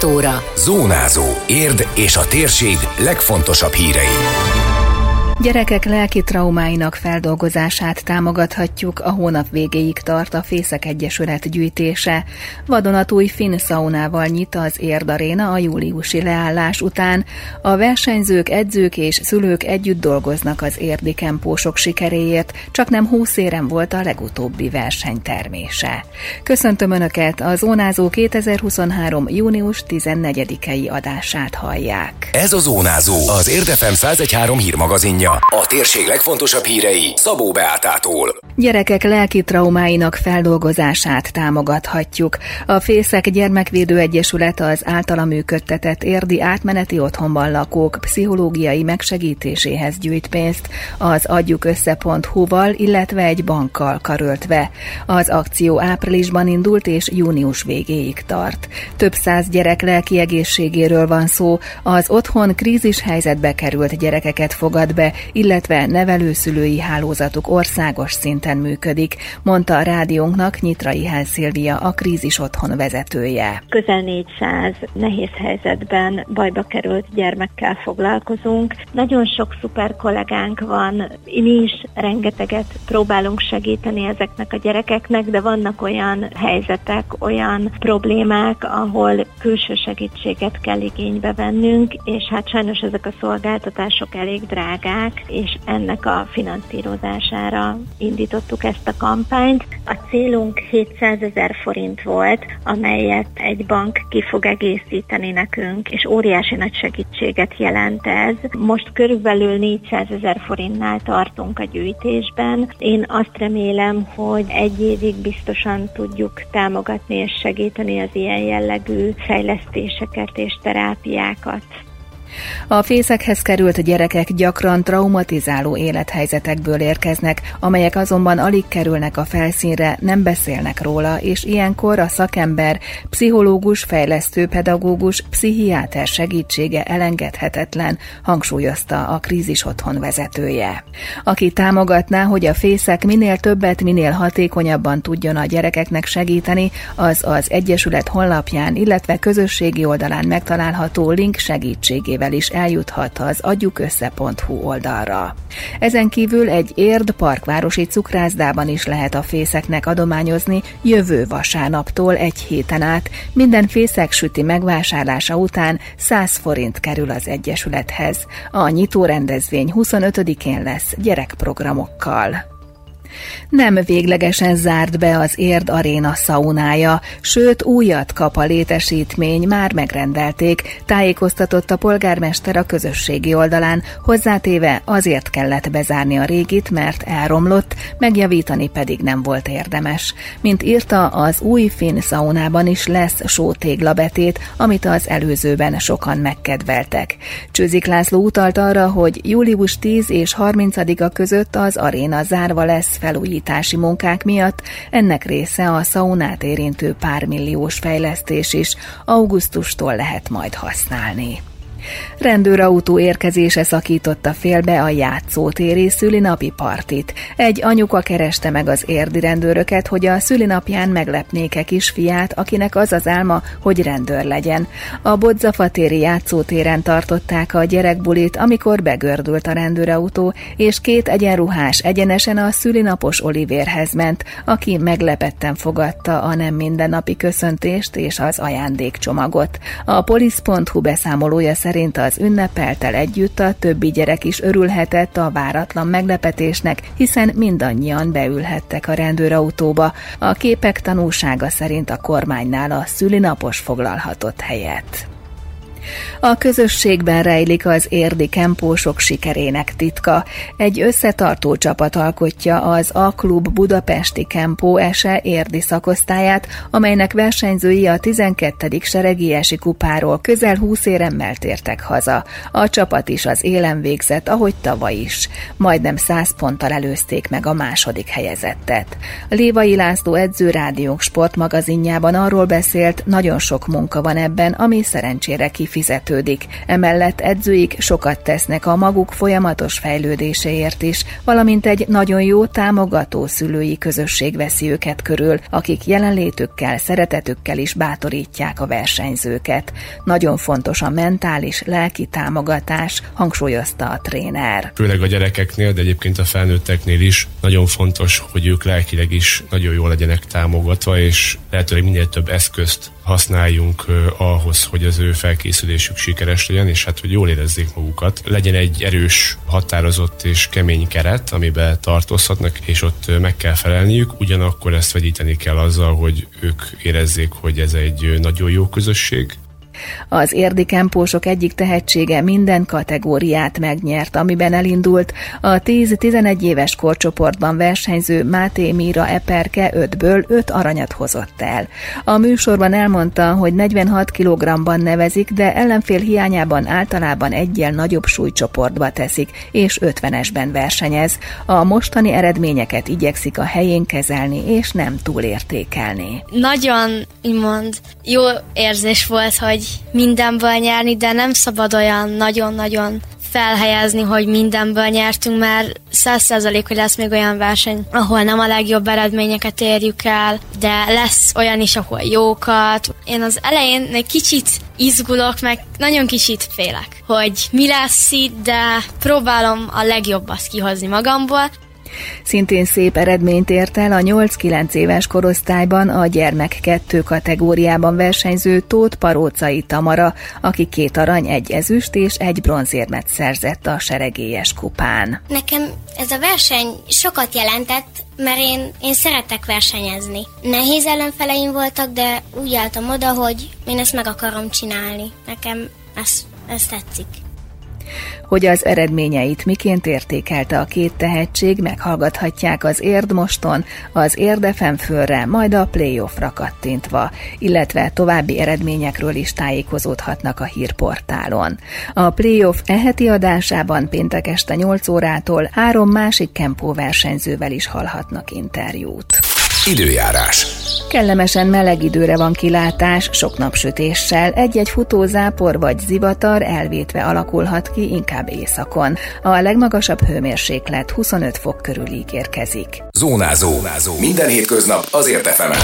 6 óra. Zónázó. Érd és a térség legfontosabb hírei. Gyerekek lelki traumáinak feldolgozását támogathatjuk, a hónap végéig tart a Fészek Egyesület gyűjtése. Vadonatúj finn szaunával nyit az Érdaréna a júliusi leállás után. A versenyzők, edzők és szülők együtt dolgoznak az érdi kempósok sikeréért, csak nem húsz éren volt a legutóbbi verseny termése. Köszöntöm Önöket, a Zónázó 2023. június 14-ei adását hallják. Ez a Zónázó, az Érdefem 113 hírmagazinja a térség legfontosabb hírei Szabó Beátától. Gyerekek lelki traumáinak feldolgozását támogathatjuk. A Fészek Gyermekvédő Egyesület az általa működtetett érdi átmeneti otthonban lakók pszichológiai megsegítéséhez gyűjt pénzt az adjuk össze.hu-val, illetve egy bankkal karöltve. Az akció áprilisban indult és június végéig tart. Több száz gyerek lelki egészségéről van szó, az otthon krízis helyzetbe került gyerekeket fogad be, illetve nevelőszülői hálózatuk országos szinten működik, mondta a rádiónknak Nyitrai Hel Szilvia, a krízis otthon vezetője. Közel 400 nehéz helyzetben bajba került gyermekkel foglalkozunk. Nagyon sok szuper kollégánk van, mi is rengeteget próbálunk segíteni ezeknek a gyerekeknek, de vannak olyan helyzetek, olyan problémák, ahol külső segítséget kell igénybe vennünk, és hát sajnos ezek a szolgáltatások elég drágák, témák, és ennek a finanszírozására indítottuk ezt a kampányt. A célunk 700 ezer forint volt, amelyet egy bank ki fog egészíteni nekünk, és óriási nagy segítséget jelent ez. Most körülbelül 400 ezer forintnál tartunk a gyűjtésben. Én azt remélem, hogy egy évig biztosan tudjuk támogatni és segíteni az ilyen jellegű fejlesztéseket és terápiákat. A fészekhez került gyerekek gyakran traumatizáló élethelyzetekből érkeznek, amelyek azonban alig kerülnek a felszínre, nem beszélnek róla, és ilyenkor a szakember, pszichológus, fejlesztő pedagógus, pszichiáter segítsége elengedhetetlen, hangsúlyozta a krízis otthon vezetője. Aki támogatná, hogy a fészek minél többet, minél hatékonyabban tudjon a gyerekeknek segíteni, az az Egyesület honlapján, illetve közösségi oldalán megtalálható link segítségével segítségével is eljuthat az agyukössze.hu oldalra. Ezen kívül egy érd parkvárosi cukrászdában is lehet a fészeknek adományozni jövő vasárnaptól egy héten át. Minden fészek süti megvásárlása után 100 forint kerül az Egyesülethez. A nyitó rendezvény 25-én lesz gyerekprogramokkal. Nem véglegesen zárt be az Érd Aréna szaunája, sőt újat kap a létesítmény, már megrendelték, tájékoztatott a polgármester a közösségi oldalán, hozzátéve azért kellett bezárni a régit, mert elromlott, megjavítani pedig nem volt érdemes. Mint írta, az új finn szaunában is lesz sótéglabetét, amit az előzőben sokan megkedveltek. Csőzik László utalt arra, hogy július 10 és 30-a között az aréna zárva lesz felújítási munkák miatt ennek része a szaunát érintő pármilliós fejlesztés is augusztustól lehet majd használni. Rendőrautó érkezése szakította félbe a játszótéri szülinapi partit. Egy anyuka kereste meg az érdi rendőröket, hogy a szülinapján meglepnék -e kisfiát, akinek az az álma, hogy rendőr legyen. A Bodzafatéri játszótéren tartották a gyerekbulit, amikor begördült a rendőrautó, és két egyenruhás egyenesen a szülinapos Olivérhez ment, aki meglepetten fogadta a nem mindennapi köszöntést és az ajándékcsomagot. A polisz.hu beszámolója szerint szerint az ünnepeltel együtt a többi gyerek is örülhetett a váratlan meglepetésnek, hiszen mindannyian beülhettek a rendőrautóba. A képek tanúsága szerint a kormánynál a szülinapos foglalhatott helyet. A közösségben rejlik az érdi kempósok sikerének titka. Egy összetartó csapat alkotja az A-klub Budapesti Kempó ese érdi szakosztályát, amelynek versenyzői a 12. seregiesi kupáról közel 20 éremmel tértek haza. A csapat is az élen végzett, ahogy tavaly is. Majdnem 100 ponttal előzték meg a második helyezettet. Lévai László edző rádiók sportmagazinjában arról beszélt, nagyon sok munka van ebben, ami szerencsére kifejezett kifizetődik. Emellett edzőik sokat tesznek a maguk folyamatos fejlődéséért is, valamint egy nagyon jó támogató szülői közösség veszi őket körül, akik jelenlétükkel, szeretetükkel is bátorítják a versenyzőket. Nagyon fontos a mentális, lelki támogatás, hangsúlyozta a tréner. Főleg a gyerekeknél, de egyébként a felnőtteknél is nagyon fontos, hogy ők lelkileg is nagyon jól legyenek támogatva, és lehetőleg minél több eszközt használjunk ahhoz, hogy az ő felkészülésük sikeres legyen, és hát, hogy jól érezzék magukat. Legyen egy erős, határozott és kemény keret, amiben tartozhatnak, és ott meg kell felelniük, ugyanakkor ezt vegyíteni kell azzal, hogy ők érezzék, hogy ez egy nagyon jó közösség, az érdi kempósok egyik tehetsége minden kategóriát megnyert, amiben elindult a 10-11 éves korcsoportban versenyző Máté Míra Eperke 5-ből 5 aranyat hozott el. A műsorban elmondta, hogy 46 kg-ban nevezik, de ellenfél hiányában általában egyel nagyobb súlycsoportba teszik, és 50-esben versenyez. A mostani eredményeket igyekszik a helyén kezelni, és nem túlértékelni. Nagyon, mond, jó érzés volt, hogy mindenből nyerni, de nem szabad olyan nagyon-nagyon felhelyezni, hogy mindenből nyertünk, mert száz százalék, hogy lesz még olyan verseny, ahol nem a legjobb eredményeket érjük el, de lesz olyan is, ahol jókat. Én az elején egy kicsit izgulok, meg nagyon kicsit félek, hogy mi lesz itt, de próbálom a legjobbat kihozni magamból. Szintén szép eredményt ért el a 8-9 éves korosztályban a gyermek kettő kategóriában versenyző Tóth Parócai Tamara, aki két arany, egy ezüst és egy bronzérmet szerzett a seregélyes kupán. Nekem ez a verseny sokat jelentett, mert én, én szeretek versenyezni. Nehéz ellenfeleim voltak, de úgy álltam oda, hogy én ezt meg akarom csinálni. Nekem ez, ez tetszik. Hogy az eredményeit miként értékelte a két tehetség, meghallgathatják az Érdmoston, az Érdefem fölre, majd a playoffra kattintva, illetve további eredményekről is tájékozódhatnak a hírportálon. A playoff eheti adásában péntek este 8 órától három másik kempó versenyzővel is hallhatnak interjút. Időjárás. Kellemesen meleg időre van kilátás, sok napsütéssel, egy-egy futózápor vagy zivatar elvétve alakulhat ki inkább északon. A legmagasabb hőmérséklet 25 fok körül ígérkezik. Zónázó. Zónázó. Minden hétköznap azért efemen.